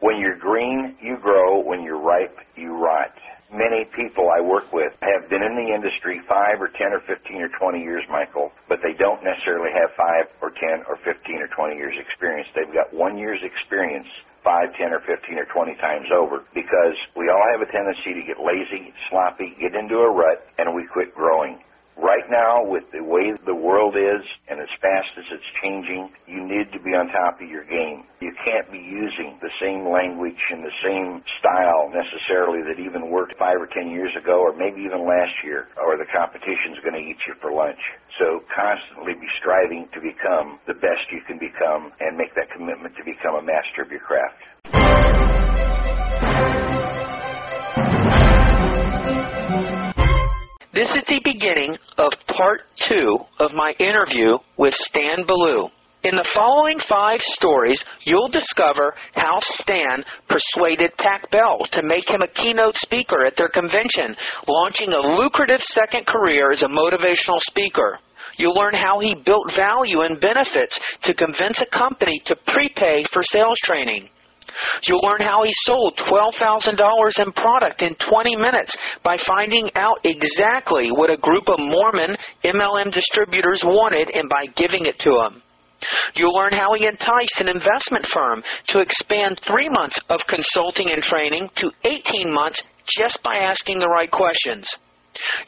When you're green, you grow. When you're ripe, you rot. Many people I work with have been in the industry 5 or 10 or 15 or 20 years, Michael, but they don't necessarily have 5 or 10 or 15 or 20 years experience. They've got one year's experience 5, 10, or 15 or 20 times over because we all have a tendency to get lazy, sloppy, get into a rut, and we quit growing. Right now, with the way the world is and as fast as it's changing, you need to be on top of your game. You can't be using the same language and the same style necessarily that even worked five or ten years ago or maybe even last year, or the competition's going to eat you for lunch. So constantly be striving to become the best you can become and make that commitment to become a master of your craft. This is the beginning of part two of my interview with Stan Billue. In the following five stories, you'll discover how Stan persuaded Pac Bell to make him a keynote speaker at their convention, launching a lucrative second career as a motivational speaker. You'll learn how he built value and benefits to convince a company to prepay for sales training. You'll learn how he sold $12,000 in product in 20 minutes by finding out exactly what a group of Mormon MLM distributors wanted and by giving it to them. You'll learn how he enticed an investment firm to expand three months of consulting and training to 18 months just by asking the right questions.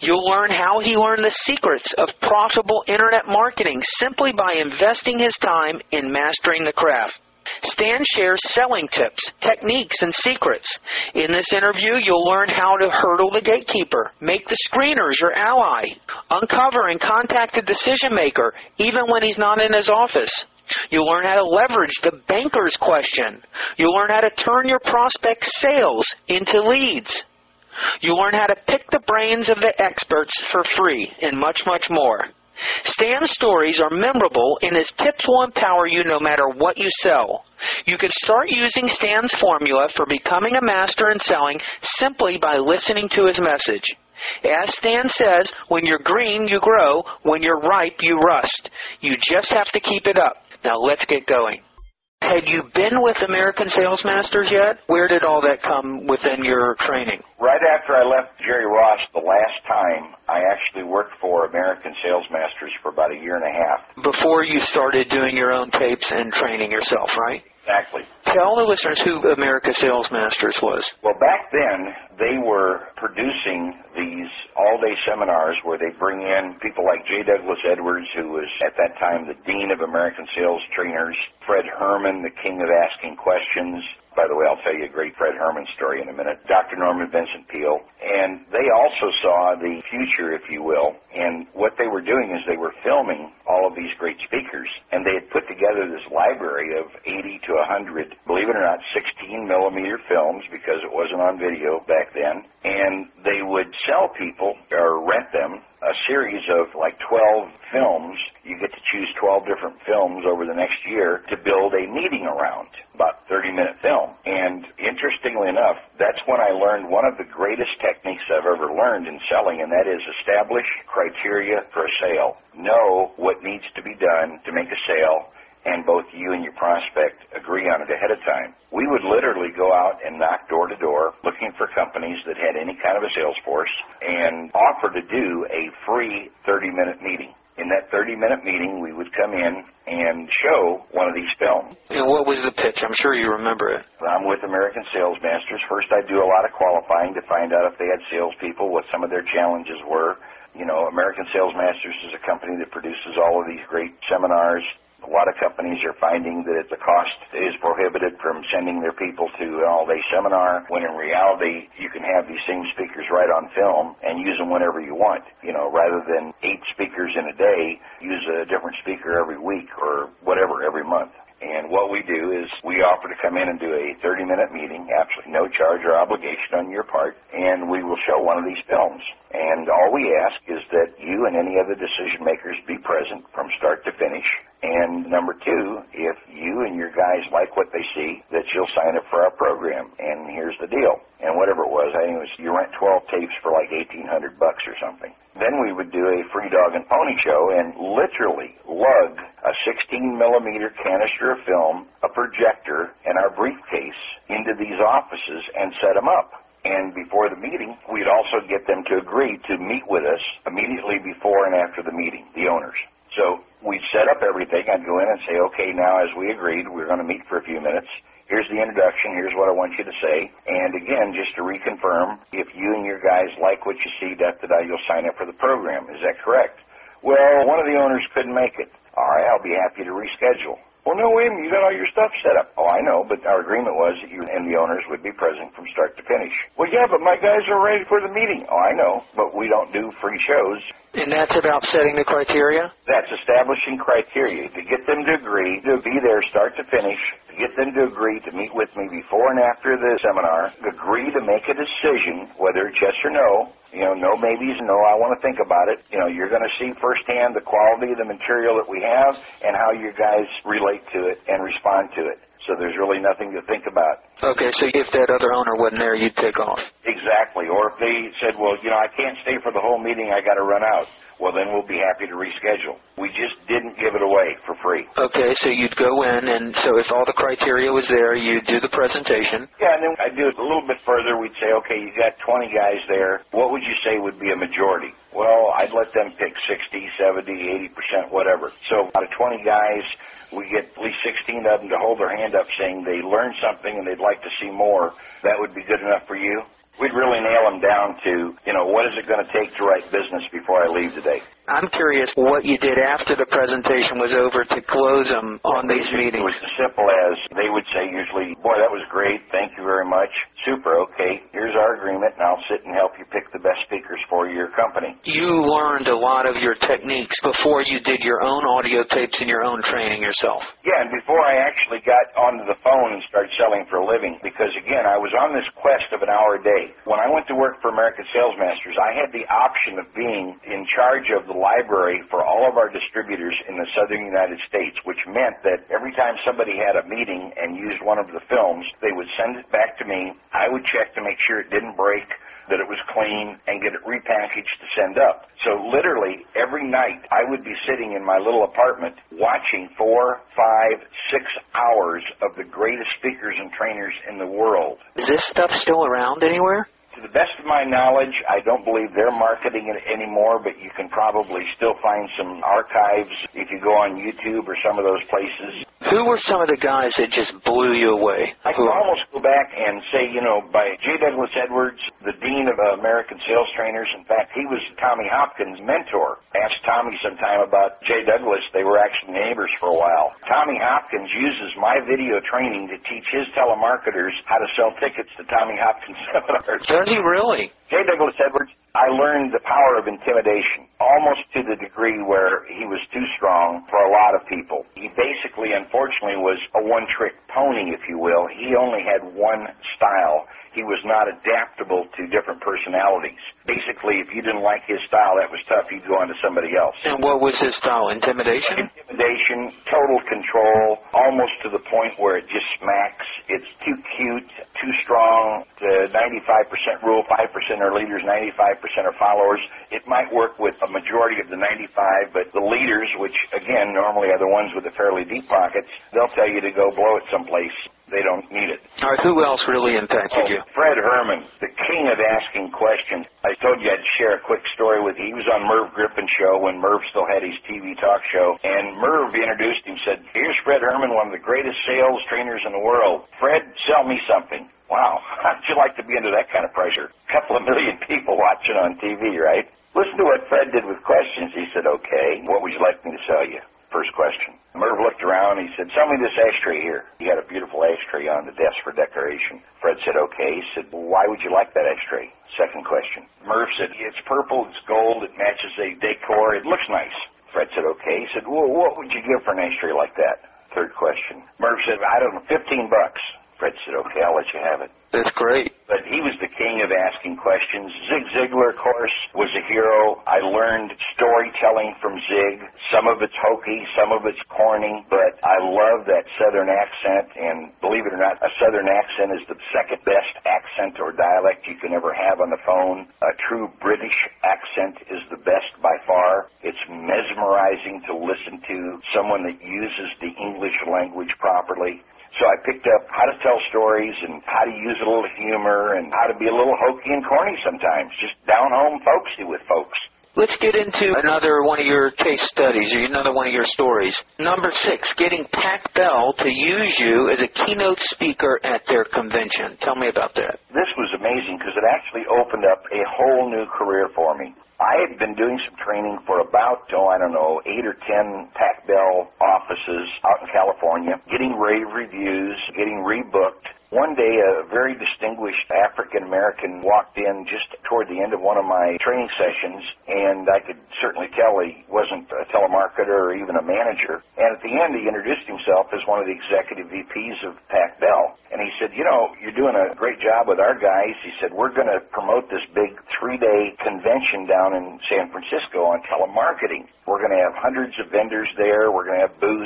You'll learn how he learned the secrets of profitable internet marketing simply by investing his time in mastering the craft. Stan shares selling tips, techniques, and secrets. In this interview, you'll learn how to hurdle the gatekeeper, make the screeners your ally, uncover and contact the decision maker, even when he's not in his office. You'll learn how to leverage the banker's question. You'll learn how to turn your prospect sales into leads. You'll learn how to pick the brains of the experts for free and much, much more. Stan's stories are memorable and his tips will empower you no matter what you sell. You can start using Stan's formula for becoming a master in selling simply by listening to his message. As Stan says, when you're green, you grow. When you're ripe, you rust. You just have to keep it up. Now let's get going. Had you been with American Sales Masters yet? Where did all that come within your training? Right after I left Jerry Ross the last time, I actually worked for American Sales Masters for about a year and a half. Before you started doing your own tapes and training yourself, right? Exactly. Tell the listeners who America Sales Masters was. Well, back then, they were producing these all-day seminars where they bring in people like J. Douglas Edwards, who was at that time the Dean of American Sales Trainers, Fred Herman, the King of Asking Questions, by the way, I'll tell you a great Fred Herman story in a minute. Dr. Norman Vincent Peale. And they also saw the future, if you will. And what they were doing is they were filming all of these great speakers. And they had put together this library of 80 to 100, believe it or not, 16 millimeter films because it wasn't on video back then. And they would sell people or rent them a series of like 12 films. You get to choose 12 different films over the next year to build a meeting around, about 30 minute film. And interestingly enough, that's when I learned one of the greatest techniques I've ever learned in selling, and that is establish criteria for a sale. Know what needs to be done to make a sale and both you and your prospect agree on it ahead of time. We would literally go out and knock door to door looking for companies that had any kind of a sales force and offer to do a free 30 minute meeting. In that 30 minute meeting, we would come in and show one of these films. And what was the pitch? I'm sure you remember it. I'm with American Sales Masters. First, I do a lot of qualifying to find out if they had salespeople, what some of their challenges were. You know, American Sales Masters is a company that produces all of these great seminars a lot of companies are finding that the cost is prohibited from sending their people to an all-day seminar, when in reality you can have these same speakers right on film and use them whenever you want. You know, rather than eight speakers in a day, use a different speaker every week or whatever, every month. And what we do is we offer to come in and do a 30 minute meeting, absolutely no charge or obligation on your part, and we will show one of these films. And all we ask is that you and any other decision makers be present from start to finish. And number two, if you and your guys like what they see, that you'll sign up for our program. And here's the deal. And whatever it was, I think it was you rent 12 tapes for like 1800 bucks or something. Then we would do a free dog and pony show and literally lug a 16 millimeter canister of film, a projector, and our briefcase into these offices and set them up. And before the meeting, we'd also get them to agree to meet with us immediately before and after the meeting, the owners. So we'd set up everything. I'd go in and say, okay, now as we agreed, we're going to meet for a few minutes. Here's the introduction. Here's what I want you to say. And again, just to reconfirm, if you and your guys like what you see, da da da, you'll sign up for the program. Is that correct? Well, one of the owners couldn't make it. All right, I'll be happy to reschedule. Well, no, wait a minute. You got all your stuff set up. Oh, I know, but our agreement was that you and the owners would be present from start to finish. Well, yeah, but my guys are ready for the meeting. Oh, I know, but we don't do free shows. And that's about setting the criteria? That's establishing criteria to get them to agree to be there start to finish, to get them to agree to meet with me before and after the seminar, agree to make a decision, whether it's yes or no. You know, no maybes, no, I want to think about it. You know, you're going to see firsthand the quality of the material that we have and how your guys relate to it and respond to it. So there's really nothing to think about. Okay, so if that other owner wasn't there, you'd take off. Exactly. Or if they said, well, you know, I can't stay for the whole meeting, I got to run out. Well, then we'll be happy to reschedule. We just didn't give it away for free. Okay, so you'd go in, and so if all the criteria was there, you'd do the presentation. Yeah, and then I'd do it a little bit further. We'd say, okay, you got 20 guys there. What would you say would be a majority? Well, I'd let them pick 60, 70, 80%, whatever. So out of 20 guys, we get at least 16 of them to hold their hand up saying they learned something and they'd like to see more. That would be good enough for you? We'd really nail them down to, you know, what is it going to take to write business before I leave today? I'm curious what you did after the presentation was over to close them on these meetings. It was as simple as they would say usually, boy, that was great. Thank you very much. Super. Okay. Here's our agreement and I'll sit and help you pick the best speakers for your company. You learned a lot of your techniques before you did your own audio tapes and your own training yourself. Yeah, and before I actually got onto the phone and started selling for a living, because again, I was on this quest of an hour a day. When I went to work for American Sales Masters, I had the option of being in charge of the library for all of our distributors in the southern United States, which meant that every time somebody had a meeting and used one of the films, they would send it back to me. I would check to make sure it didn't break that it was clean and get it repackaged to send up. So literally every night I would be sitting in my little apartment watching four, five, six hours of the greatest speakers and trainers in the world. Is this stuff still around anywhere? To the best of my knowledge, I don't believe they're marketing it anymore, but you can probably still find some archives if you go on YouTube or some of those places. Who were some of the guys that just blew you away? I could almost go back and say, you know, by J. Douglas Edwards, the Dean of uh, American Sales Trainers. In fact, he was Tommy Hopkins' mentor. Asked Tommy sometime about J. Douglas. They were actually neighbors for a while. Tommy Hopkins uses my video training to teach his telemarketers how to sell tickets to Tommy Hopkins seminars. Does he really? J. Douglas Edwards, I learned the power of intimidation, almost to the degree where he was too strong for a lot of people. He basically, unfortunately, was a one-trick pony, if you will. He only had one style. He was not adaptable to different personalities. Basically, if you didn't like his style, that was tough. You'd go on to somebody else. And what was his style? Intimidation? Intimidation, total control, almost to the point where it just smacks. It's too cute, too strong. The 95% rule, 5% are leaders, 95% are followers. It might work with a majority of the 95, but the leaders, which again normally are the ones with the fairly deep pockets, they'll tell you to go blow it someplace. They don't need it. All right, who else really impacted Oh, you? Fred Herman, the king of asking questions. I told you I'd share a quick story with you. He was on Merv Griffin show when Merv still had his TV talk show. And Merv introduced him, said, here's Fred Herman, one of the greatest sales trainers in the world. Fred, sell me something. Wow, how'd you like to be under that kind of pressure? A couple of million people watching on TV, right? Listen to what Fred did with questions. He said, okay, what would you like me to sell you? First question. Merv looked around. He said, sell me this ashtray here. He had a beautiful ashtray on the desk for decoration. Fred said, okay. He said, why would you like that ashtray? Second question. Merv said, it's purple, it's gold, it matches the decor, it looks nice. Fred said, okay. He said, well, what would you give for an ashtray like that? Third question. Merv said, I don't know, 15 bucks. Fred said, okay, I'll let you have it. That's great. But he was the king of asking questions. Zig Ziglar, of course, was a hero. I learned storytelling from Zig. Some of it's hokey, some of it's corny, but I love that Southern accent. And believe it or not, a Southern accent is the second best accent or dialect you can ever have on the phone. A true British accent is the best by far. It's mesmerizing to listen to someone that uses the English language properly. So I picked up how to tell stories and how to use a little humor and how to be a little hokey and corny sometimes, just down home folksy with folks. Let's get into another one of your case studies or another one of your stories. Number six, getting Pac Bell to use you as a keynote speaker at their convention. Tell me about that. This was amazing because it actually opened up a whole new career for me. I had been doing some training for about, oh, I don't know, eight or ten Pac Bell offices out in California, getting rave reviews, getting rebooked, one day, a very distinguished African American walked in just toward the end of one of my training sessions, and I could certainly tell he wasn't a telemarketer or even a manager. And at the end, he introduced himself as one of the executive VPs of Pac Bell. And he said, You know, you're doing a great job with our guys. He said, We're going to promote this big three day convention down in San Francisco on telemarketing. We're going to have hundreds of vendors there. We're going to have booths.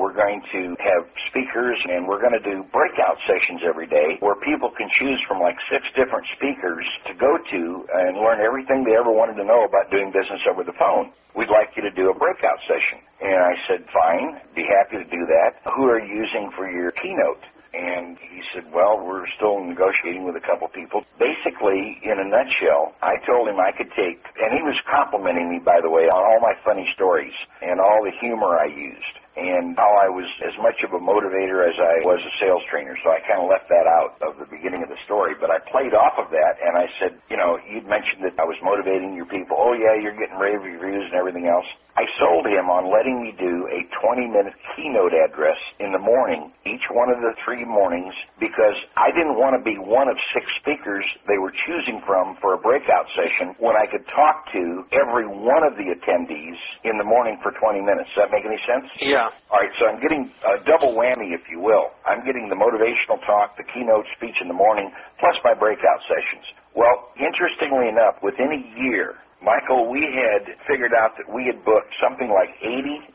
We're going to have speakers, and we're going to do breakout sessions every day where people can choose from like six different speakers to go to and learn everything they ever wanted to know about doing business over the phone. We'd like you to do a breakout session. And I said, fine, be happy to do that. Who are you using for your keynote? And he said, well, we're still negotiating with a couple people. Basically, in a nutshell, I told him I could take, and he was complimenting me, by the way, on all my funny stories and all the humor I used and how I was as much of a motivator as I was a sales trainer. So I kind of left that out of the beginning of the story. But I played off of that and I said, you know, you'd mentioned that I was motivating your people. Oh, yeah, you're getting rave reviews and everything else. I sold him on letting me do a 20 minute keynote address in the morning, each one of the three mornings, because I didn't want to be one of six speakers they were choosing from for a breakout session when I could talk to every one of the attendees in the morning for 20 minutes. Does that make any sense? Yeah. All right, so I'm getting a double whammy, if you will. I'm getting the motivational talk, the keynote speech in the morning, plus my breakout sessions. Well, interestingly enough, within a year, Michael, we had figured out that we had booked something like 86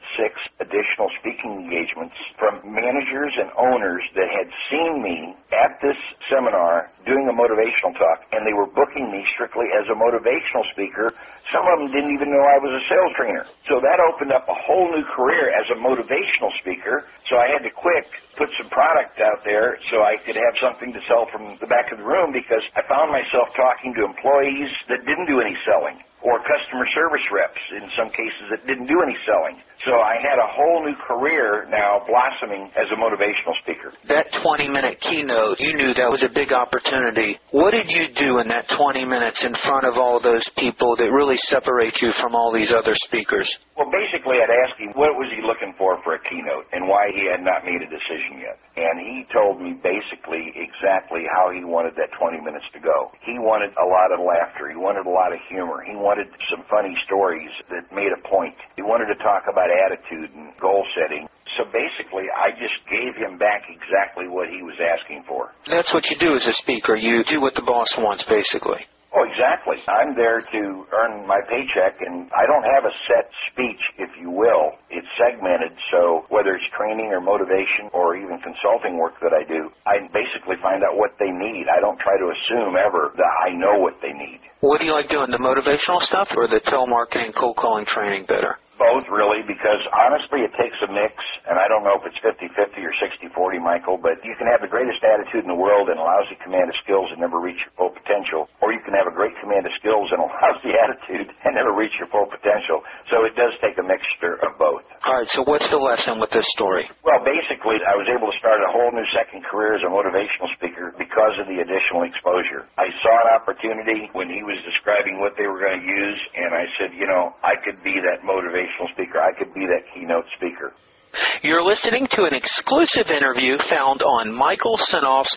additional speaking engagements from managers and owners that had seen me at this seminar doing a motivational talk, and they were booking me strictly as a motivational speaker. Some of them didn't even know I was a sales trainer. So that opened up a whole new career as a motivational speaker. So I had to quick put some product out there so I could have something to sell from the back of the room because I found myself talking to employees that didn't do any selling or customer service reps in some cases that didn't do any selling. So I had a whole new career now blossoming as a motivational speaker. That 20 minute keynote, you knew that was a big opportunity. What did you do in that 20 minutes in front of all those people that really separate you from all these other speakers? Well, basically, I'd ask him what was he looking for for a keynote and why he had not made a decision yet. And he told me basically exactly how he wanted that 20 minutes to go. He wanted a lot of laughter. He wanted a lot of humor. He wanted some funny stories that made a point. He wanted to talk about attitude and goal setting. So basically, I just gave him back exactly what he was asking for. That's what you do as a speaker. You do what the boss wants, basically. Exactly. I'm there to earn my paycheck, and I don't have a set speech, if you will. It's segmented, so whether it's training or motivation or even consulting work that I do, I basically find out what they need. I don't try to assume ever that I know what they need. What do you like doing, the motivational stuff or the telemarketing, cold calling training better? Both really because honestly it takes a mix and I don't know if it's 50-50 or 60-40 Michael but you can have the greatest attitude in the world and a lousy command of skills and never reach your full potential or you can have a great command of skills and a lousy attitude and never reach your full potential. So it does take a mixture of both. Alright so what's the lesson with this story? Well basically I was able to start a whole new second career as a motivational speaker because of the additional exposure. I saw an opportunity when he was describing what they were going to use and I said you know I could be that motivational motivational speaker. I could be that keynote speaker. You're listening to an exclusive interview found on Michael Senoff's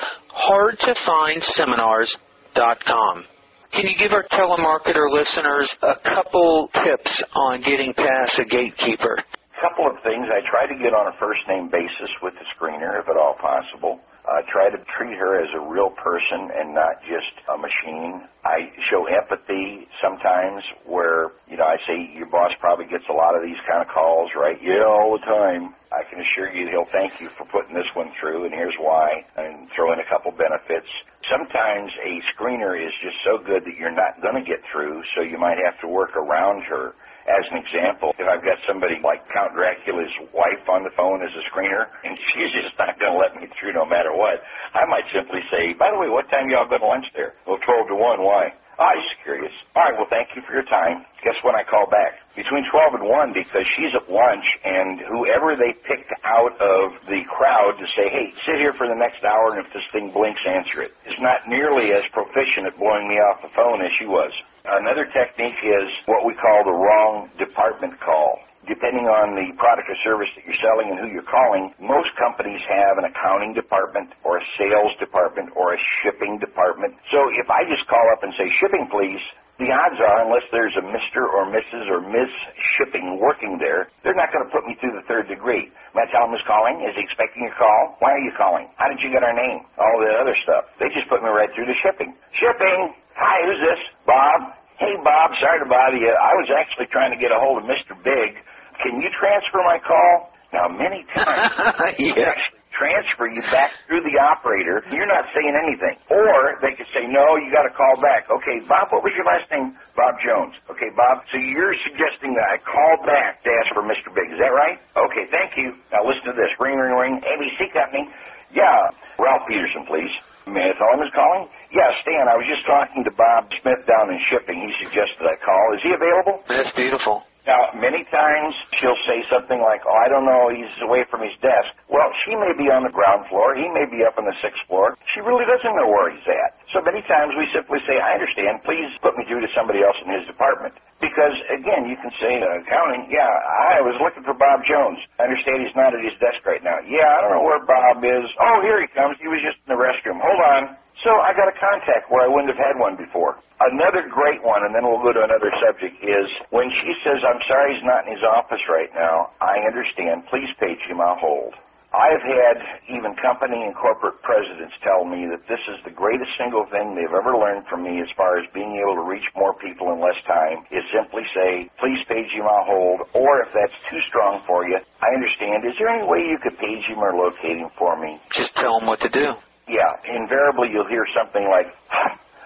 HardToFindSeminars.com. Can you give our telemarketer listeners a couple tips on getting past a gatekeeper? A couple of things. I try to get on a first name basis with the screener, if at all possible. I try to treat her as a real person and not just a machine. I show empathy sometimes where, you know, I say your boss probably gets a lot of these kind of calls, right? Yeah, all the time. I can assure you he'll thank you for putting this one through and here's why and throw in a couple benefits. Sometimes a screener is just so good that you're not going to get through, so you might have to work around her As an example, if I've got somebody like Count Dracula's wife on the phone as a screener, and she's just not going to let me through no matter what, I might simply say, by the way, what time y'all go to lunch there? Well, 12 to 1. Why? Ah, oh, I was just curious. All right, well, thank you for your time. Guess when I call back? Between 12 and 1 because she's at lunch and whoever they picked out of the crowd to say, hey, sit here for the next hour and if this thing blinks, answer it, is not nearly as proficient at blowing me off the phone as she was. Another technique is what we call the wrong department call depending on the product or service that you're selling and who you're calling, most companies have an accounting department or a sales department or a shipping department. So if I just call up and say shipping please, the odds are, unless there's a Mr. or Mrs. or Miss Shipping working there, they're not going to put me through the third degree. May I tell them who's calling? Is he expecting a call? Why are you calling? How did you get our name? All the other stuff. They just put me right through to shipping. Shipping! Hi, who's this? Bob? Hey, Bob, sorry to bother you. I was actually trying to get a hold of Mr. Big. Can you transfer my call? Now, many times, yeah. Transfer you back through the operator. You're not saying anything. Or they could say, no, you got to call back. Okay, Bob, what was your last name? Bob Jones. Okay, Bob, so you're suggesting that I call back to ask for Mr. Big. Is that right? Okay, thank you. Now listen to this. Ring, ring, ring. ABC Company. Yeah. Ralph Peterson, please. May I tell him calling? Yeah, Stan, I was just talking to Bob Smith down in shipping. He suggested I call. Is he available? That's beautiful. Now, many times she'll say something like, oh, I don't know, he's away from his desk. Well, she may be on the ground floor. He may be up on the sixth floor. She really doesn't know where he's at. So many times we simply say, I understand. Please put me through to somebody else in his department. Because, again, you can say, uh, accounting, yeah, I was looking for Bob Jones. I understand he's not at his desk right now. Yeah, I don't know where Bob is. Oh, here he comes. He was just in the restroom. Hold on. So I got a contact where I wouldn't have had one before. Another great one, and then we'll go to another subject, is when she says, I'm sorry he's not in his office right now. I understand. Please page him. I'll hold. I've had even company and corporate presidents tell me that this is the greatest single thing they've ever learned from me as far as being able to reach more people in less time is simply say, please page him, I'll hold. Or if that's too strong for you, I understand. Is there any way you could page him or locate him for me? Just tell them what to do. Yeah, invariably you'll hear something like,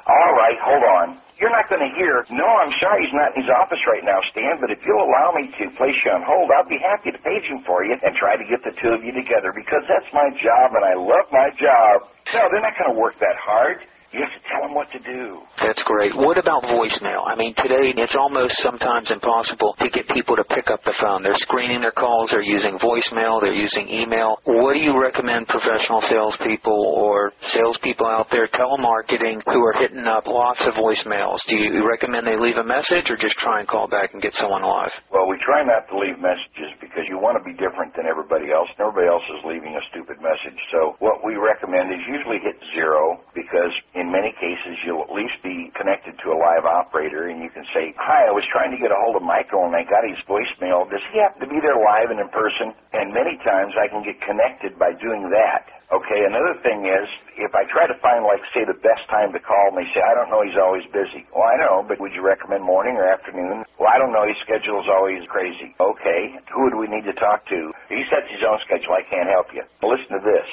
all right, hold on. You're not going to hear, no, I'm sorry he's not in his office right now, Stan, but if you'll allow me to place you on hold, I'll be happy to page him for you and try to get the two of you together because that's my job and I love my job. No, they're not going to work that hard. You have to tell them what to do. That's great. What about voicemail? I mean, today it's almost sometimes impossible to get people to pick up the phone. They're screening their calls, they're using voicemail, they're using email. What do you recommend professional salespeople or salespeople out there, telemarketing, who are hitting up lots of voicemails? Do you recommend they leave a message or just try and call back and get someone live? Well, we try not to leave messages because you want to be different than everybody else. Everybody else is leaving a stupid message. So what we recommend is usually hit zero because in many cases you'll at least be connected to a live operator and you can say, hi, I was trying to get a hold of Michael and I got his voicemail. Does he happen to be there live and in person? And many times I can get connected by doing that. Okay, another thing is, if I try to find, like, say, the best time to call, and they say, I don't know, he's always busy. Well, I know, but would you recommend morning or afternoon? Well, I don't know, his schedule's always crazy. Okay, who do we need to talk to? He sets his own schedule, I can't help you. Listen to this.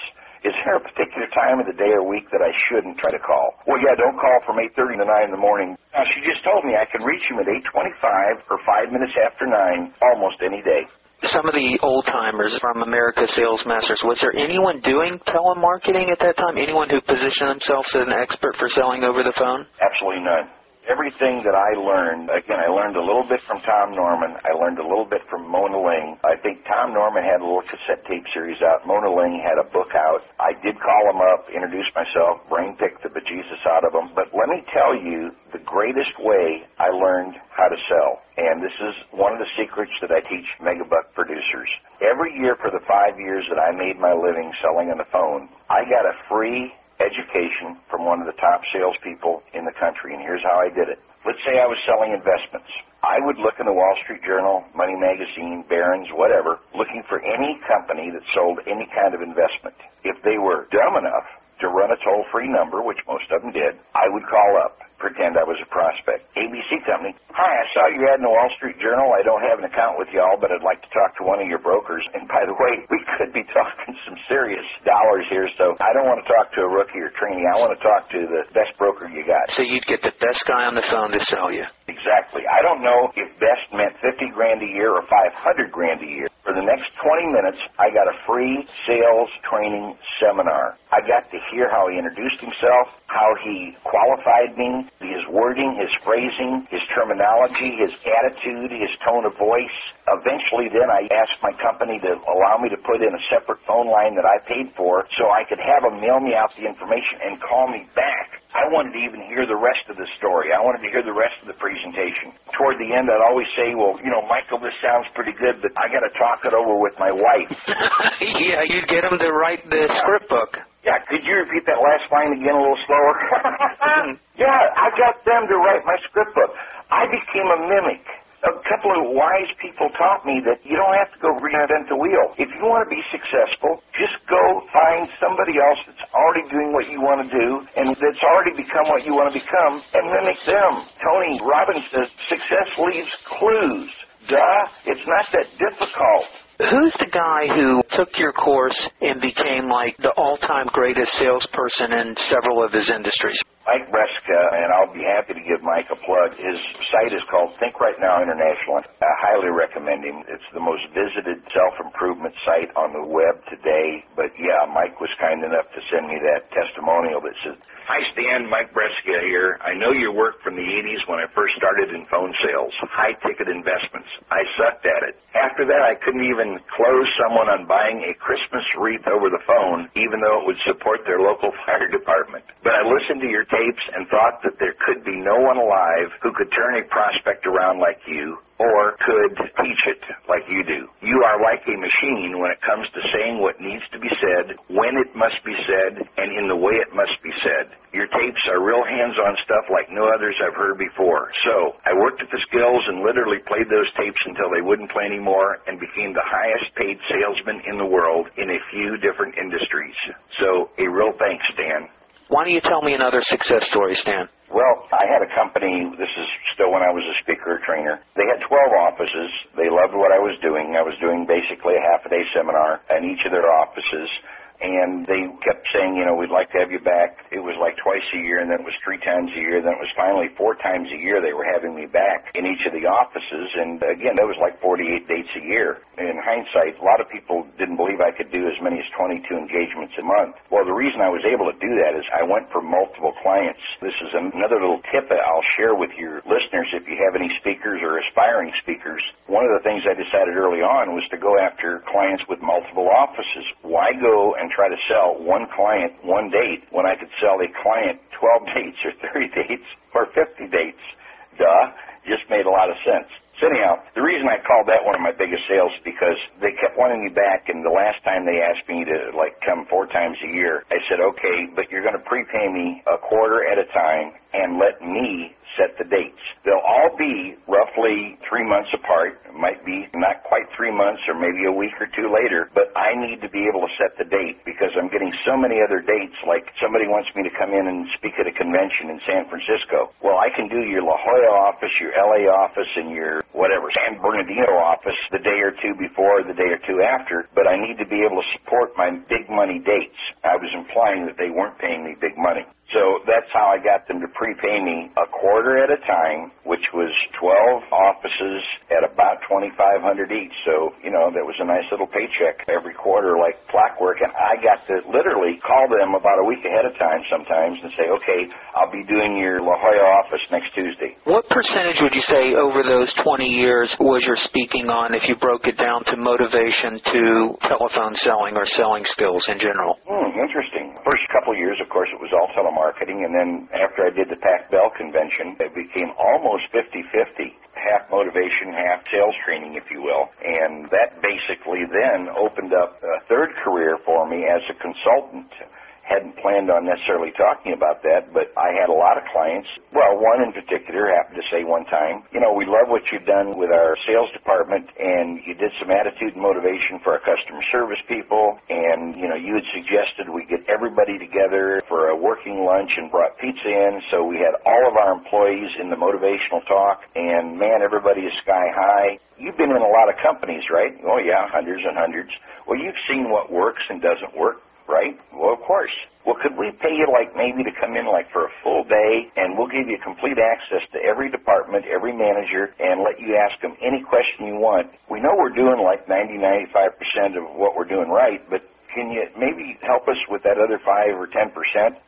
Is there a particular time of the day or week that I shouldn't try to call? Well, yeah, don't call from 8.30 to 9 in the morning. Now, she just told me I can reach him at 8.25 or 5 minutes after 9 almost any day. Some of the old timers from America Sales Masters, was there anyone doing telemarketing at that time? Anyone who positioned themselves as an expert for selling over the phone? Absolutely none. Everything that I learned, again, I learned a little bit from Tom Norman. I learned a little bit from Mona Ling. I think Tom Norman had a little cassette tape series out. Mona Ling had a book out. I did call him up, introduce myself, brain pick the bejesus out of him. But let me tell you, the greatest way I learned how to sell, and this is one of the secrets that I teach megabuck producers. Every year for the five years that I made my living selling on the phone, I got a free education from one of the top salespeople in the country, and here's how I did it. Let's say I was selling investments. I would look in the Wall Street Journal, Money Magazine, Barron's, whatever, looking for any company that sold any kind of investment. If they were dumb enough to run a toll-free number, which most of them did. I would call up pretend I was a prospect. ABC Company, hi, I saw you ad in the Wall Street Journal. I don't have an account with y'all, but I'd like to talk to one of your brokers. And by the way, we could be talking some serious dollars here, so I don't want to talk to a rookie or trainee. I want to talk to the best broker you got. So you'd get the best guy on the phone to sell you. Exactly. I don't know if best meant 50 grand a year or 500 grand a year. For the next 20 minutes, I got a free sales training seminar. I got to hear how he introduced himself, how he qualified me, his wording, his phrasing, his terminology, his attitude, his tone of voice. Eventually, then I asked my company to allow me to put in a separate phone line that I paid for so I could have them mail me out the information and call me back. I wanted to even hear the rest of the story. I wanted to hear the rest of the presentation. Toward the end, I'd always say, well, you know, Michael, this sounds pretty good, but I got to talk it over with my wife. yeah, you'd get them to write the yeah. script book. Yeah, could you repeat that last line again a little slower? yeah, I got them to write my script book. I became a mimic a couple of wise people taught me that you don't have to go reinvent the wheel. If you want to be successful, just go find somebody else that's already doing what you want to do and that's already become what you want to become and mimic them. Tony Robbins says success leaves clues. Duh, it's not that difficult. Who's the guy who took your course and became like the all-time greatest salesperson in several of his industries? Brescia, and I'll be happy to give Mike a plug. His site is called Think Right Now International. I highly recommend him. It's the most visited self-improvement site on the web today. But yeah, Mike was kind enough to send me that testimonial that says, Hi Stan, Mike Brescia here. I know your work from the 80s when I first started in phone sales, high ticket investments. I sucked at it. After that, I couldn't even close someone on buying a Christmas wreath over the phone, even though it would support their local fire department. But I listened to your tapes and thought that there could be no one alive who could turn a prospect around like you or could teach it like you do. You are like a machine when it comes to saying what needs to be said, when it must be said, and in the way it must be said. Your tapes are real hands-on stuff like no others I've heard before. So, I worked at the skills and literally played those tapes until they wouldn't play anymore and became the highest paid salesman in the world in a few different industries. So, a real thanks, Dan. Why don't you tell me another success story, Stan? Well, I had a company, this is still when I was a speaker trainer. They had 12 offices. They loved what I was doing. I was doing basically a half a day seminar in each of their offices and they kept saying, you know, we'd like to have you back. It was like twice a year, and then it was three times a year. Then it was finally four times a year they were having me back in each of the offices. And again, that was like 48 dates a year. In hindsight, a lot of people didn't believe I could do as many as 22 engagements a month. Well, the reason I was able to do that is I went for multiple clients. This is another little tip that I'll share with your listeners if you have any speakers or aspiring speakers. One of the things I decided early on was to go after clients with multiple offices. Why go and try to sell one client one date when I could sell a client 12 dates or 30 dates or 50 dates. Duh. Just made a lot of sense. So anyhow, the reason I called that one of my biggest sales is because they kept wanting me back, and the last time they asked me to like come four times a year, I said, okay, but you're going to prepay me a quarter at a time and let me set the dates. They'll all be roughly three months apart. It might be not quite three months or maybe a week or two later, but I need to be able to set the date because I'm getting so many other dates. Like somebody wants me to come in and speak at a convention in San Francisco. Well, I can do your La Jolla office, your LA office, and your whatever San Bernardino office the day or two before, or the day or two after, but I need to be able to support my big money dates. I was implying that they weren't paying me big money. So that's how I got them to prepay me a quarter at a time, which was 12 offices at about 2500 each. So, you know, that was a nice little paycheck every quarter like clockwork. And I got to literally call them about a week ahead of time sometimes and say, okay, I'll be doing your La Jolla office next Tuesday. What percentage would you say over those 20 years was your speaking on if you broke it down to motivation to telephone selling or selling skills in general? Hmm, interesting. First couple years, of course, it was all telemarketing marketing. And then after I did the Pac Bell convention, it became almost 50-50 half motivation, half sales training, if you will. And that basically then opened up a third career for me as a consultant hadn't planned on necessarily talking about that, but I had a lot of clients. Well, one in particular happened to say one time, you know, we love what you've done with our sales department, and you did some attitude and motivation for our customer service people, and, you know, you had suggested we get everybody together for a working lunch and brought pizza in, so we had all of our employees in the motivational talk, and man, everybody is sky high. You've been in a lot of companies, right? Oh, yeah, hundreds and hundreds. Well, you've seen what works and doesn't work right? Well, of course. Well, could we pay you like maybe to come in like for a full day and we'll give you complete access to every department, every manager, and let you ask them any question you want? We know we're doing like 90, 95% of what we're doing right, but can you maybe help us with that other 5 or 10%?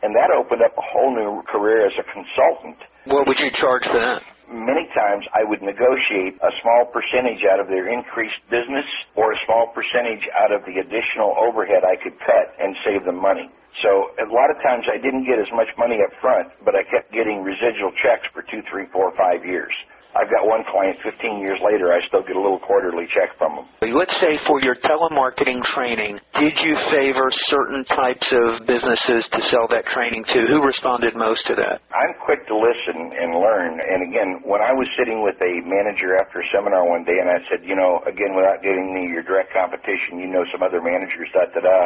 And that opened up a whole new career as a consultant. What would you charge for that? Many times I would negotiate a small percentage out of their increased business or a small percentage out of the additional overhead I could cut and save them money. So a lot of times I didn't get as much money up front, but I kept getting residual checks for two, three, four, five years. I've got one client 15 years later, I still get a little quarterly check from them. Let's say for your telemarketing training, did you favor certain types of businesses to sell that training to? Who responded most to that? I'm quick to listen and learn. And again, when I was sitting with a manager after a seminar one day and I said, you know, again, without getting me your direct competition, you know some other managers, da da da.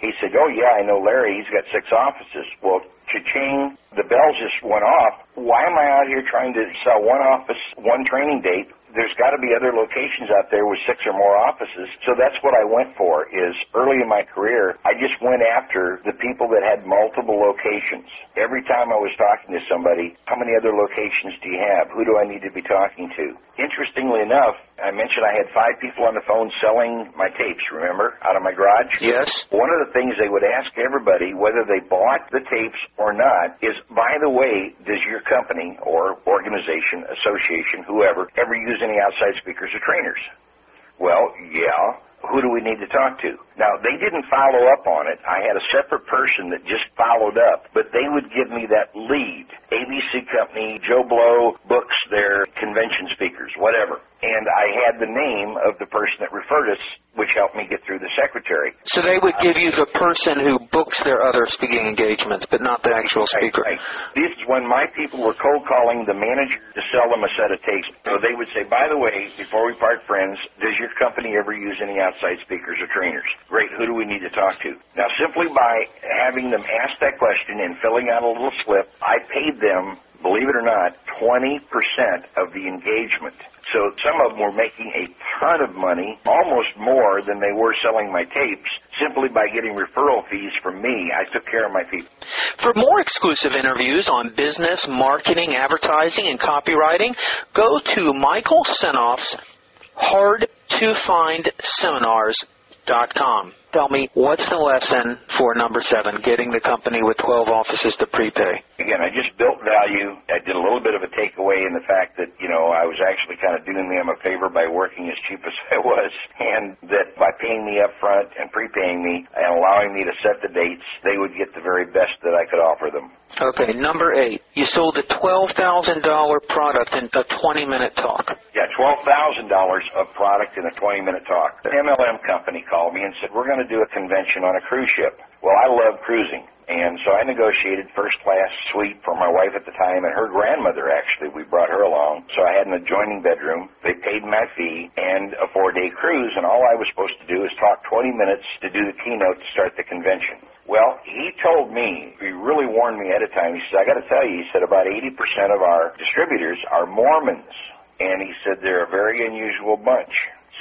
He said, oh yeah, I know Larry, he's got six offices. Well, cha-ching, the bells just went off. Why am I out here trying to sell one office, one training date? There's got to be other locations out there with six or more offices. So that's what I went for is early in my career, I just went after the people that had multiple locations. Every time I was talking to somebody, how many other locations do you have? Who do I need to be talking to? Interestingly enough, I mentioned I had five people on the phone selling my tapes, remember, out of my garage? Yes. One of the things they would ask everybody, whether they bought the tapes or not, is, by the way, does your company or organization, association, whoever, ever use any outside speakers or trainers? Well, yeah who do we need to talk to? Now, they didn't follow up on it. I had a separate person that just followed up, but they would give me that lead. ABC Company, Joe Blow books their convention speakers, whatever. And I had the name of the person that referred us, which helped me get through the secretary. So they would give you the person who books their other speaking engagements, but not the actual speaker. Right, right. This is when my people were cold calling the manager to sell them a set of tapes. So they would say, by the way, before we part friends, does your company ever use any outside speakers or trainers? Great, who do we need to talk to? Now, simply by having them ask that question and filling out a little slip, I paid them believe it or not, 20% of the engagement. So some of them were making a ton of money, almost more than they were selling my tapes, simply by getting referral fees from me. I took care of my people. For more exclusive interviews on business, marketing, advertising, and copywriting, go to Michael Senoff's Hard to Find Seminars com. Tell me, what's the lesson for number seven, getting the company with 12 offices to prepay? Again, I just built value. I did a little bit of a takeaway in the fact that, you know, I was actually kind of doing them a favor by working as cheap as I was, and that by paying me up front and prepaying me and allowing me to set the dates, they would get the very best that I could offer them. Okay, number eight, you sold a $12,000 product in a 20 minute talk. Yeah, $12,000 of product in a 20 minute talk. The MLM company called me and said, We're going to do a convention on a cruise ship. Well, I love cruising. And so I negotiated first class suite for my wife at the time and her grandmother actually. We brought her along. So I had an adjoining bedroom. They paid my fee and a four day cruise and all I was supposed to do is talk 20 minutes to do the keynote to start the convention. Well, he told me, he really warned me ahead of time. He said, I got to tell you, he said about 80% of our distributors are Mormons. And he said they're a very unusual bunch.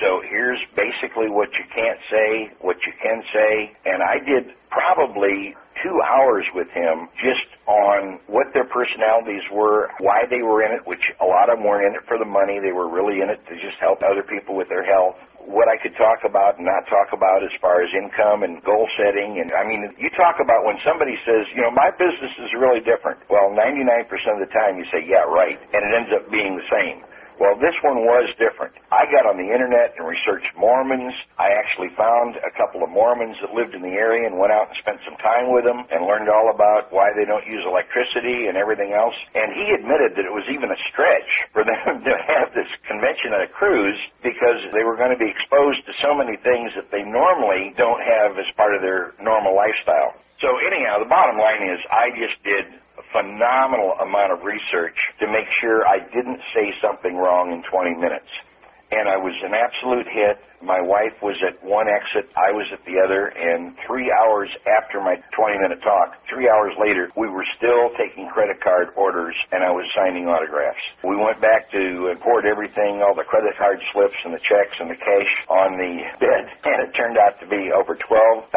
So here's basically what you can't say, what you can say. And I did probably two hours with him just on what their personalities were, why they were in it, which a lot of them weren't in it for the money. They were really in it to just help other people with their health. What I could talk about and not talk about as far as income and goal setting. And I mean, you talk about when somebody says, you know, my business is really different. Well, 99% of the time you say, yeah, right. And it ends up being the same. Well, this one was different. I got on the internet and researched Mormons. I actually found a couple of Mormons that lived in the area and went out and spent some time with them and learned all about why they don't use electricity and everything else. And he admitted that it was even a stretch for them to have this convention at a cruise because they were going to be exposed to so many things that they normally don't have as part of their normal lifestyle. So anyhow, the bottom line is I just did a phenomenal amount of research to make sure I didn't say something wrong in 20 minutes. And I was an absolute hit. My wife was at one exit, I was at the other, and three hours after my 20 minute talk, three hours later, we were still taking credit card orders and I was signing autographs. We went back to import everything, all the credit card slips and the checks and the cash on the bed, and it turned out to be over $12,000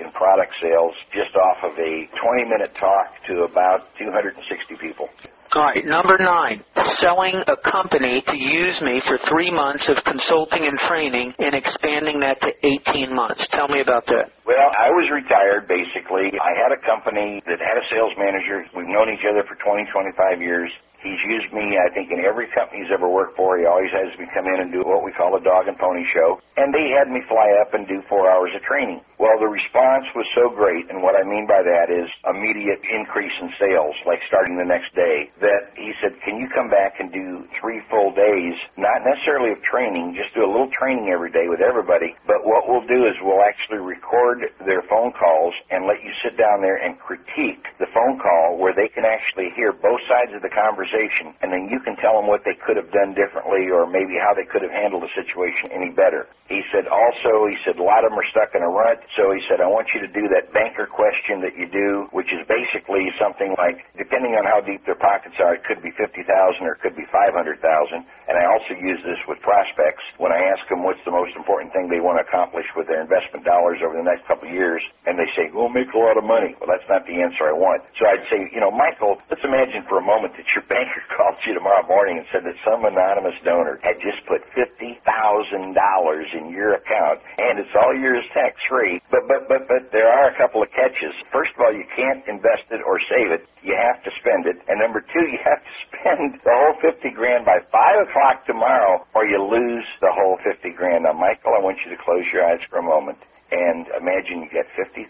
in product sales just off of a 20 minute talk to about 260 people. All right, number nine, selling a company to use me for three months of consulting and training and expanding that to 18 months. Tell me about that. Well, I was retired basically. I had a company that had a sales manager. We've known each other for 20, 25 years. He's used me, I think, in every company he's ever worked for. He always has me come in and do what we call a dog and pony show. And they had me fly up and do four hours of training. Well, the response was so great, and what I mean by that is immediate increase in sales, like starting the next day, that he said, Can you come back and do three full days, not necessarily of training, just do a little training every day with everybody, but what we'll do is we'll actually record their phone calls and let you sit down there and critique the phone call where they can actually hear both sides of the conversation and then you can tell them what they could have done differently or maybe how they could have handled the situation any better. He said also, he said a lot of them are stuck in a rut, so he said I want you to do that banker question that you do, which is basically something like, depending on how deep their pockets are, it could be 50000 or it could be 500000 And I also use this with prospects when I ask them what's the most important thing they want to accomplish with their investment dollars over the next couple of years, and they say, we'll make a lot of money. Well, that's not the answer I want. So I'd say, you know, Michael, let's imagine for a moment that your bank banker called you tomorrow morning and said that some anonymous donor had just put fifty thousand dollars in your account and it's all yours tax free. But but but but there are a couple of catches. First of all, you can't invest it or save it. You have to spend it. And number two, you have to spend the whole fifty grand by five o'clock tomorrow or you lose the whole fifty grand. Now, Michael, I want you to close your eyes for a moment and imagine you get $50,000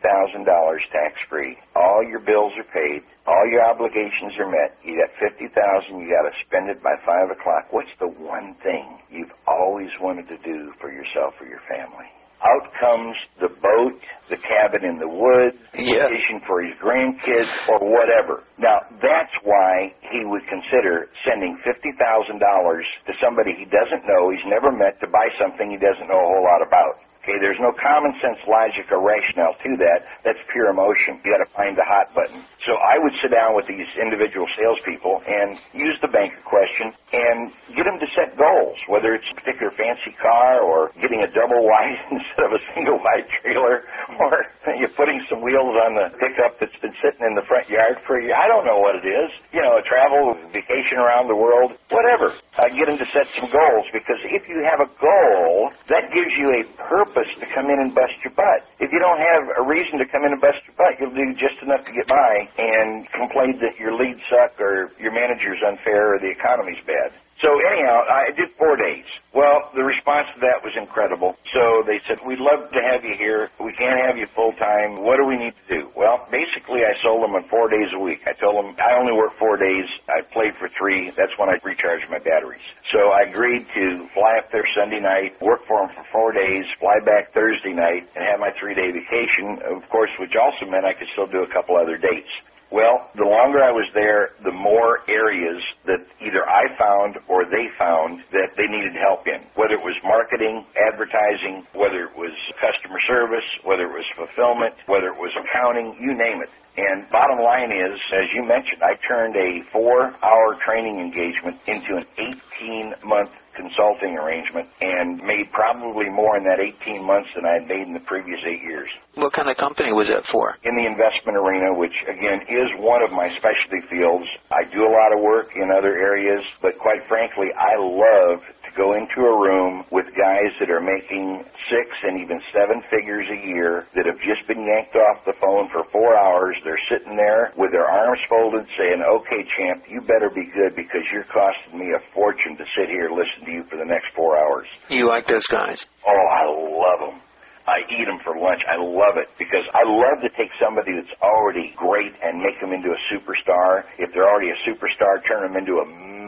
tax free. All your bills are paid. All your obligations are met. You got 50000 you got to spend it by 5 o'clock. What's the one thing you've always wanted to do for yourself or your family? Out comes the boat, the cabin in the woods, yeah. vacation for his grandkids, or whatever. Now, that's why he would consider sending $50,000 to somebody he doesn't know, he's never met, to buy something he doesn't know a whole lot about. Okay, there's no common sense logic or rationale to that. That's pure emotion. You got to find the hot button. So I would sit down with these individual salespeople and use the banker question and get them to set goals, whether it's a particular fancy car or getting a double wide instead of a single wide trailer, or you're putting some wheels on the pickup that's been sitting in the front yard for you. I don't know what it is. You know, a travel, vacation around the world, whatever. I get them to set some goals because if you have a goal, that gives you a purpose to come in and bust your butt. If you don't have a reason to come in and bust your butt, you'll do just enough to get by and complain that your leads suck or your manager's unfair or the economy's bad. So anyhow, I did four days. Well, the response to that was incredible. So they said, we'd love to have you here. We can't have you full time. What do we need to do? Well, basically I sold them on four days a week. I told them I only work four days. I played for three. That's when I recharged my batteries. So I agreed to fly up there Sunday night, work for them for four days, fly back Thursday night, and have my three day vacation, of course, which also meant I could still do a couple other dates. Well, the longer I was there, the more areas that either I found or they found that they needed help in. Whether it was marketing, advertising, whether it was customer service, whether it was fulfillment, whether it was accounting, you name it. And bottom line is, as you mentioned, I turned a four hour training engagement into an 18 month consulting arrangement and made probably more in that 18 months than I had made in the previous eight years. What kind of company was that for? In the investment arena, which again is one of my specialty fields. I do a lot of work in other areas, but quite frankly, I love go into a room with guys that are making six and even seven figures a year that have just been yanked off the phone for four hours. They're sitting there with their arms folded saying, okay, champ, you better be good because you're costing me a fortune to sit here and listen to you for the next four hours. You like those guys? Oh, I love them. I eat them for lunch. I love it because I love to take somebody that's already great and make them into a superstar. If they're already a superstar, turn them into a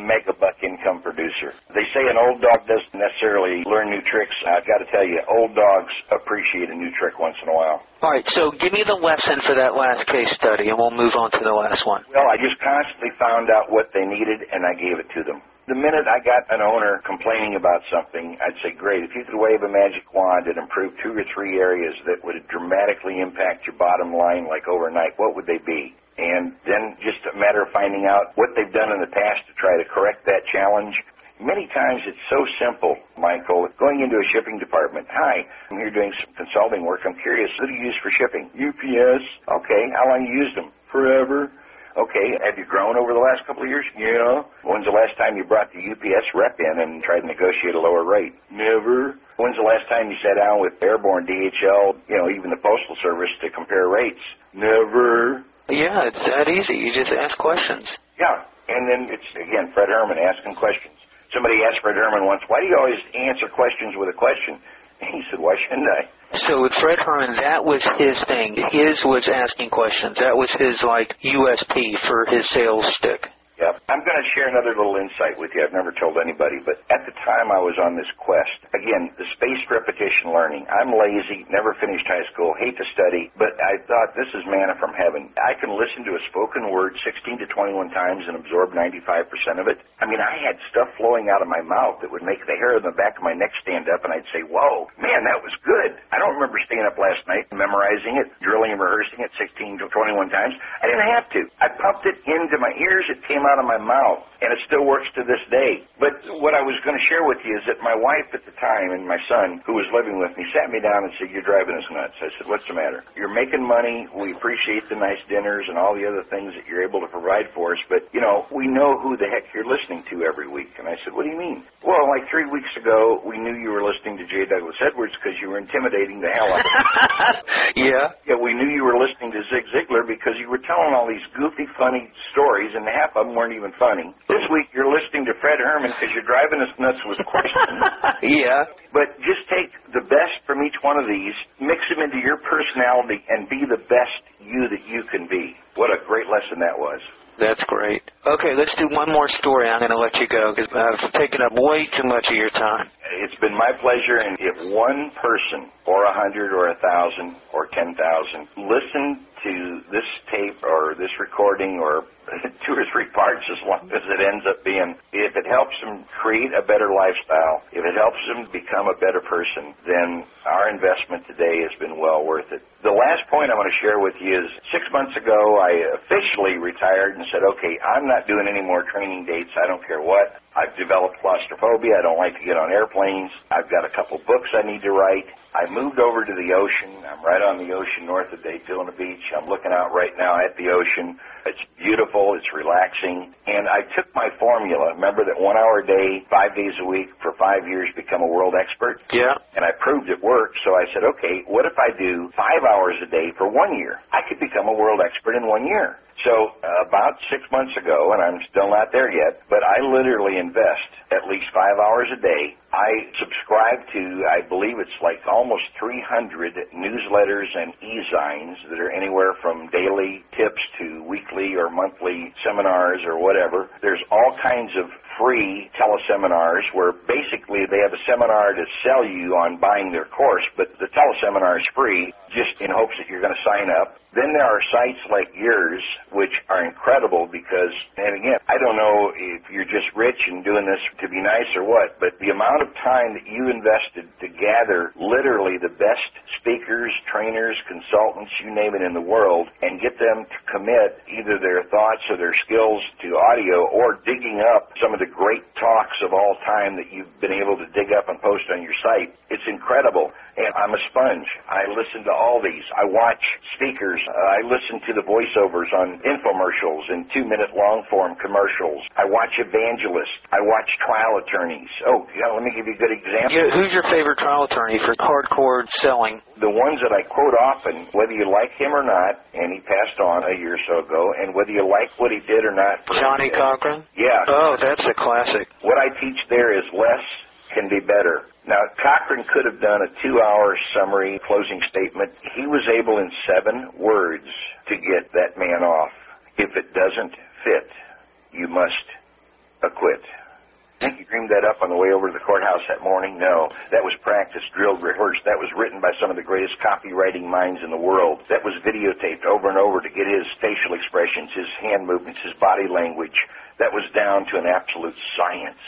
mega buck income producer. They say an old dog doesn't necessarily learn new tricks. I've got to tell you, old dogs appreciate a new trick once in a while. All right, so give me the lesson for that last case study, and we'll move on to the last one. Well, I just constantly found out what they needed, and I gave it to them. The minute I got an owner complaining about something, I'd say, great, if you could wave a magic wand and improve two or three areas that would dramatically impact your bottom line like overnight, what would they be? And then just a matter of finding out what they've done in the past to try to correct that challenge. Many times it's so simple, Michael. Going into a shipping department. Hi, I'm here doing some consulting work. I'm curious, what do you use for shipping? UPS. Okay, how long you used them? Forever. Okay, have you grown over the last couple of years? Yeah. When's the last time you brought the UPS rep in and tried to negotiate a lower rate? Never. When's the last time you sat down with Airborne, DHL, you know, even the Postal Service to compare rates? Never. Yeah, it's that easy. You just ask questions. Yeah, and then it's, again, Fred Herman asking questions. Somebody asked Fred Herman once, why do you always answer questions with a question? And he said, why shouldn't I? So with Fred Herman, that was his thing. His was asking questions. That was his like USP for his sales stick. Yep. I'm going to share another little insight with you I've never told anybody, but at the time I was on this quest, again, the spaced repetition learning. I'm lazy, never finished high school, hate to study, but I thought this is manna from heaven. I can listen to a spoken word 16 to 21 times and absorb 95% of it. I mean, I had stuff flowing out of my mouth that would make the hair on the back of my neck stand up, and I'd say, whoa, man, that was good. I don't remember staying up last night memorizing it, drilling and rehearsing it 16 to 21 times. I didn't have to. I pumped it into my ears. It came out of my mouth, and it still works to this day. But what I was going to share with you is that my wife at the time and my son, who was living with me, sat me down and said, "You're driving us nuts." I said, "What's the matter? You're making money. We appreciate the nice dinners and all the other things that you're able to provide for us, but you know, we know who the heck you're listening to every week." And I said, "What do you mean?" Well, like three weeks ago, we knew you were listening to J. Douglas Edwards because you were intimidating the hell out of us. yeah. Yeah, we knew you were listening to Zig Ziglar because you were telling all these goofy, funny stories, and half of them weren't even funny. This week you're listening to Fred Herman because you're driving us nuts with questions. yeah. But just take the best from each one of these, mix them into your personality, and be the best you that you can be. What a great lesson that was. That's great. Okay, let's do one more story. I'm going to let you go because I've taken up way too much of your time. It's been my pleasure, and if one person, or a hundred, or a thousand, or ten thousand, listen to this tape or this recording or two or three parts as long as it ends up being, if it helps them create a better lifestyle, if it helps them become a better person, then our investment today has been well worth it. The last point I want to share with you is six months ago I officially retired and said, okay, I'm not doing any more training dates. I don't care what. I've developed claustrophobia. I don't like to get on airplanes. I've got a couple books I need to write. I moved over to the ocean. I'm right on the ocean north of Daytona Beach. I'm looking out right now at the ocean. It's beautiful. It's relaxing. And I took my formula. Remember that one hour a day, five days a week for five years, become a world expert? Yeah. And I proved it worked. So I said, okay, what if I do five hours a day for one year? I could become a world expert in one year. So uh, about six months ago, and I'm still not there yet, but I literally invest at least five hours a day. I subscribe to, I believe it's like almost 300 newsletters and e-zines that are anywhere from daily tips to weekly or monthly seminars or whatever. There's all kinds of free teleseminars where basically they have a seminar to sell you on buying their course, but the teleseminar is free just in hopes that you're going to sign up. Then there are sites like yours, which are incredible because, and again, I don't know if you're just rich and doing this to be nice or what, but the amount of time that you invested to gather literally the best speakers, trainers, consultants, you name it in the world, and get them to commit either their thoughts or their skills to audio or digging up some of the great talks of all time that you've been able to dig up and post on your site. It's incredible. And I'm a sponge. I listen to all these. I watch speakers. Uh, I listen to the voiceovers on infomercials and two minute long form commercials. I watch evangelists. I watch trial attorneys. Oh, yeah, let me give you a good example. Yeah, who's your favorite trial attorney for hardcore selling? The ones that I quote often, whether you like him or not, and he passed on a year or so ago, and whether you like what he did or not. Johnnie Cochran? Yeah. Oh, that's a classic. What I teach there is less can be better. Now, Cochran could have done a two hour summary closing statement. He was able in seven words to get that man off. If it doesn't fit, you must acquit. Think you dreamed that up on the way over to the courthouse that morning? No. That was practiced, drilled, rehearsed. That was written by some of the greatest copywriting minds in the world. That was videotaped over and over to get his facial expressions, his hand movements, his body language. That was down to an absolute science.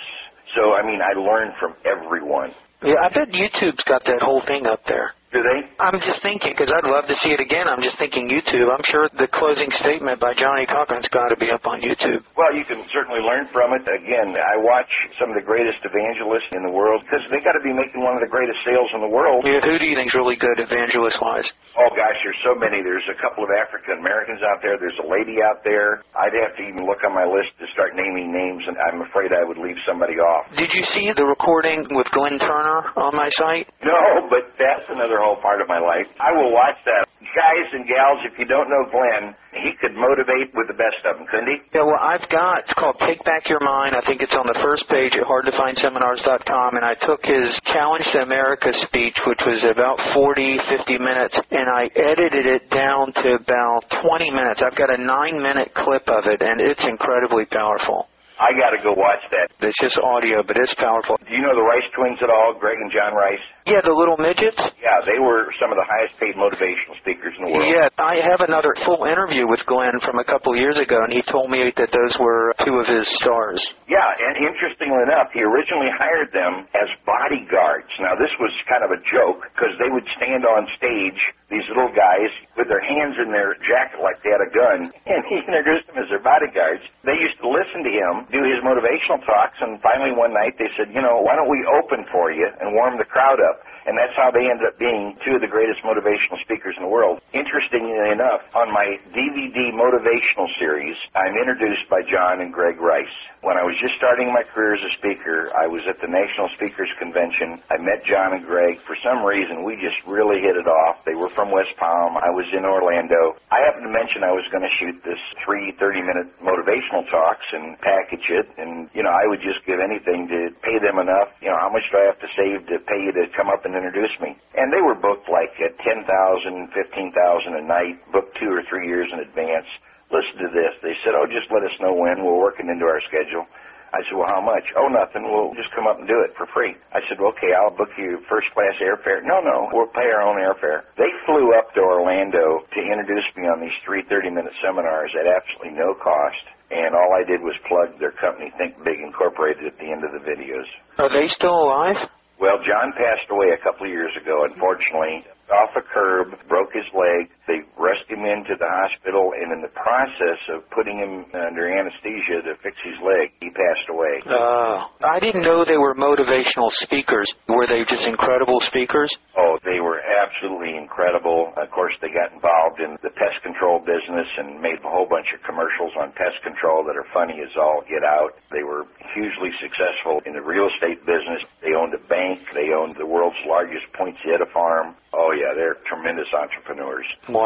So, I mean, I learned from everyone. Yeah, I bet YouTube's got that whole thing up there. Do they? I'm just thinking, because I'd love to see it again. I'm just thinking YouTube. I'm sure the closing statement by Johnnie Cochran's got to be up on YouTube. Well, you can certainly learn from it. Again, I watch some of the greatest evangelists in the world because they got to be making one of the greatest sales in the world. Yeah, who do you think's really good evangelist-wise? Oh gosh, there's so many. There's a couple of African Americans out there. There's a lady out there. I'd have to even look on my list to start naming names, and I'm afraid I would leave somebody off. Did you see the recording with Glenn Turner on my site? No, but that's another whole part of my life. I will watch that. Guys and gals, if you don't know Glenn, he could motivate with the best of them, couldn't he? Yeah, well, I've got, it's called Take Back Your Mind. I think it's on the first page at hardtofindseminars.com, and I took his Challenge to America speech, which was about 40, 50 minutes, and I edited it down to about 20 minutes. I've got a nine minute clip of it, and it's incredibly powerful. I got to go watch that. It's just audio, but it's powerful. Do you know the Rice twins at all, Greg and John Rice? Yeah, the little midgets? Yeah, they were some of the highest paid motivational speakers in the world. Yeah, I have another full interview with Glenn from a couple years ago, and he told me that those were two of his stars. Yeah, and interestingly enough, he originally hired them as bodyguards. Now, this was kind of a joke because they would stand on stage, these little guys, with their hands in their jacket like they had a gun, and he introduced them as their bodyguards. They used to listen to him do his motivational talks, and finally one night they said, you know, why don't we open for you and warm the crowd up? And that's how they ended up being two of the greatest motivational speakers in the world. Interestingly enough, on my DVD motivational series, I'm introduced by John and Greg Rice. When I was just starting my career as a speaker, I was at the National Speakers Convention. I met John and Greg. For some reason, we just really hit it off. They were from West Palm. I was in Orlando. I happened to mention I was going to shoot this three 30-minute motivational talks and package it. And, you know, I would just give anything to pay them enough. You know, how much do I have to save to pay you to come up and introduce me? And they were booked like at 10000 15000 a night, booked two or three years in advance listen to this. They said, oh, just let us know when. We'll work it into our schedule. I said, well, how much? Oh, nothing. We'll just come up and do it for free. I said, well, okay, I'll book you first class airfare. No, no, we'll pay our own airfare. They flew up to Orlando to introduce me on these three 30-minute seminars at absolutely no cost. And all I did was plug their company, Think Big Incorporated, at the end of the videos. Are they still alive? Well, John passed away a couple of years ago, unfortunately, off a curb, broke his leg. They rushed him into the hospital, and in the process of putting him under anesthesia to fix his leg, he passed away. Uh, I didn't know they were motivational speakers. Were they just incredible speakers? Oh, they were absolutely incredible. Of course, they got involved in the pest control business and made a whole bunch of commercials on pest control that are funny as all get out. They were hugely successful in the real estate business. They owned a bank. They owned the world's largest poinsettia farm. Oh, yeah, they're tremendous entrepreneurs. Wow.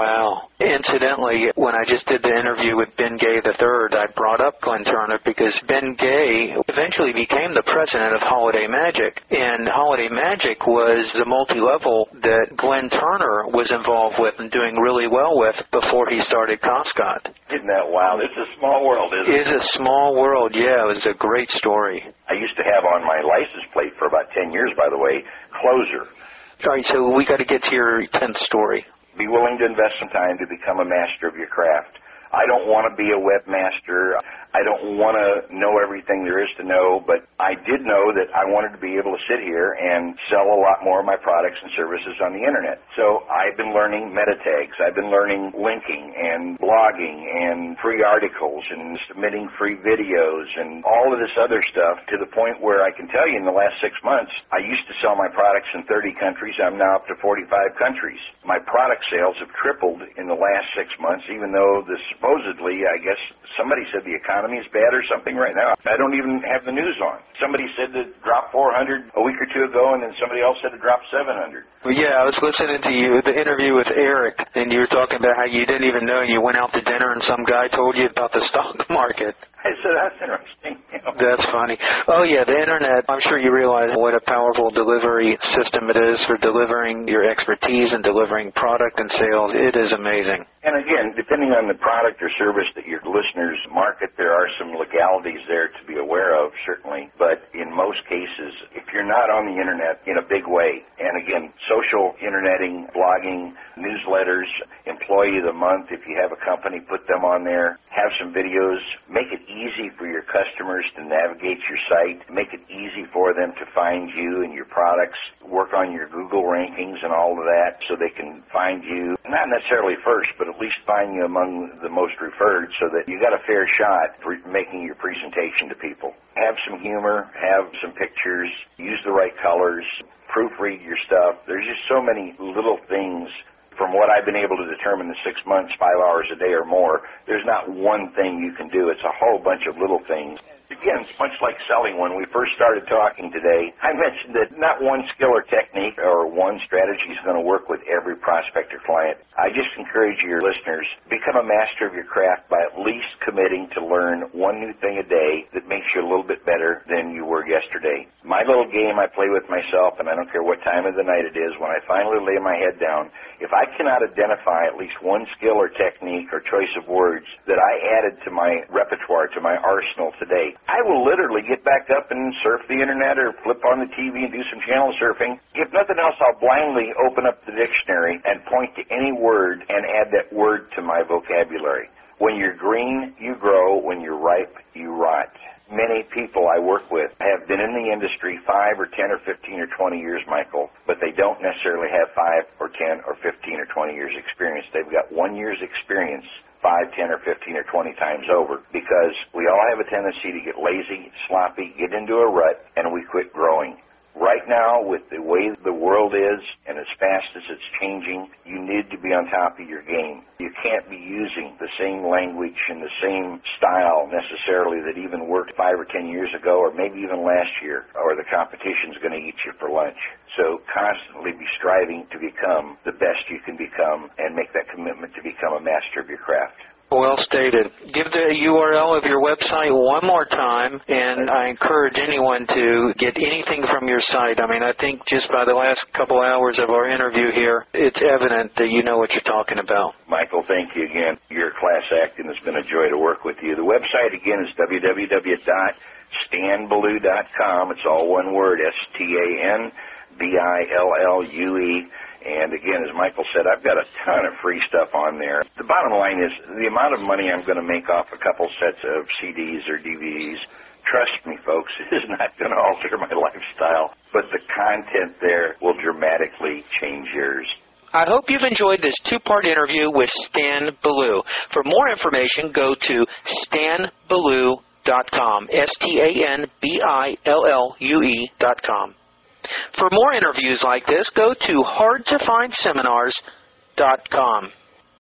Incidentally, when I just did the interview with Ben Gay III, I brought up Glenn Turner because Ben Gay eventually became the president of Holiday Magic. And Holiday Magic was the multi-level that Glenn Turner was involved with and doing really well with before he started Koscot. Isn't that wild? It's a small world, isn't it? It is a small world, yeah. It was a great story. I used to have on my license plate for about 10 years, by the way, closer. All right, so we got to get to your 10th story. Be willing to invest some time to become a master of your craft. I don't want to be a webmaster. I don't want to know everything there is to know, but I did know that I wanted to be able to sit here and sell a lot more of my products and services on the internet. So I've been learning meta tags. I've been learning linking and blogging and free articles and submitting free videos and all of this other stuff to the point where I can tell you in the last six months, I used to sell my products in 30 countries. I'm now up to 45 countries. My product sales have tripled in the last six months, even though the supposedly, I guess somebody said the economy economy is bad or something right now. I don't even have the news on. Somebody said it dropped 400 a week or two ago, and then somebody else said it dropped 700. Well, yeah, I was listening to you, the interview with Eric, and you were talking about how you didn't even know you went out to dinner and some guy told you about the stock market. I said, that's interesting. You know? That's funny. Oh, yeah, the internet, I'm sure you realize what a powerful delivery system it is for delivering your expertise and delivering product and sales. It is amazing. And again, depending on the product or service that your listeners market, there are some legalities there to be aware of, certainly. But in most cases, if you're not on the internet in a big way, and again, social interneting, blogging, newsletters, employee of the month, if you have a company, put them on there, have some videos, make it easy for your customers to navigate your site, make it easy for them to find you and your products, work on your Google rankings and all of that so they can find you, not necessarily first, but at least find you among the most referred so that you got a fair shot for making your presentation to people. Have some humor, have some pictures, use the right colors, proofread your stuff. There's just so many little things from what I've been able to determine in six months, five hours a day or more, there's not one thing you can do. It's a whole bunch of little things. Again, it's much like selling. When we first started talking today, I mentioned that not one skill or technique or one strategy is going to work with every prospect or client. I just encourage your listeners, become a master of your craft by at least committing to learn one new thing a day that makes you a little bit better than you were yesterday. My little game I play with myself, and I don't care what time of the night it is, when I finally lay my head down, if I cannot identify at least one skill or technique or choice of words that I added to my repertoire, to my arsenal today, I will literally get back up and surf the internet or flip on the TV and do some channel surfing. If nothing else, I'll blindly open up the dictionary and point to any word and add that word to my vocabulary. When you're green, you grow. When you're ripe, you rot many people I work with have been in the industry 5 or 10 or 15 or 20 years, Michael, but they don't necessarily have 5 or 10 or 15 or 20 years experience. They've got one year's experience 5, 10, or 15 or 20 times over because we all have a tendency to get lazy, sloppy, get into a rut, and we quit growing. Right now, with the way the world is and as fast as it's changing, you need to be on top of your game. You can't be using the same language and the same style necessarily that even worked five or ten years ago or maybe even last year, or the competition's going to eat you for lunch. So constantly be striving to become the best you can become and make that commitment to become a master of your craft. Well stated. Give the URL of your website one more time, and I encourage anyone to get anything from your site. I mean, I think just by the last couple hours of our interview here, it's evident that you know what you're talking about. Michael, thank you again. You're a class act, and it's been a joy to work with you. The website, again, is www.stanbillue.com. It's all one word, S-T-A-N-B-I-L-L-U-E. And again, as Michael said, I've got a ton of free stuff on there. The bottom line is the amount of money I'm going to make off a couple sets of CDs or DVDs trust me, folks, is not going to alter my lifestyle, but the content there will dramatically change yours. I hope you've enjoyed this two part interview with Stan Billue. For more information, go to stanbillue.com. S T A N B I L L U E.com. For more interviews like this, go to hardtofindseminars.com.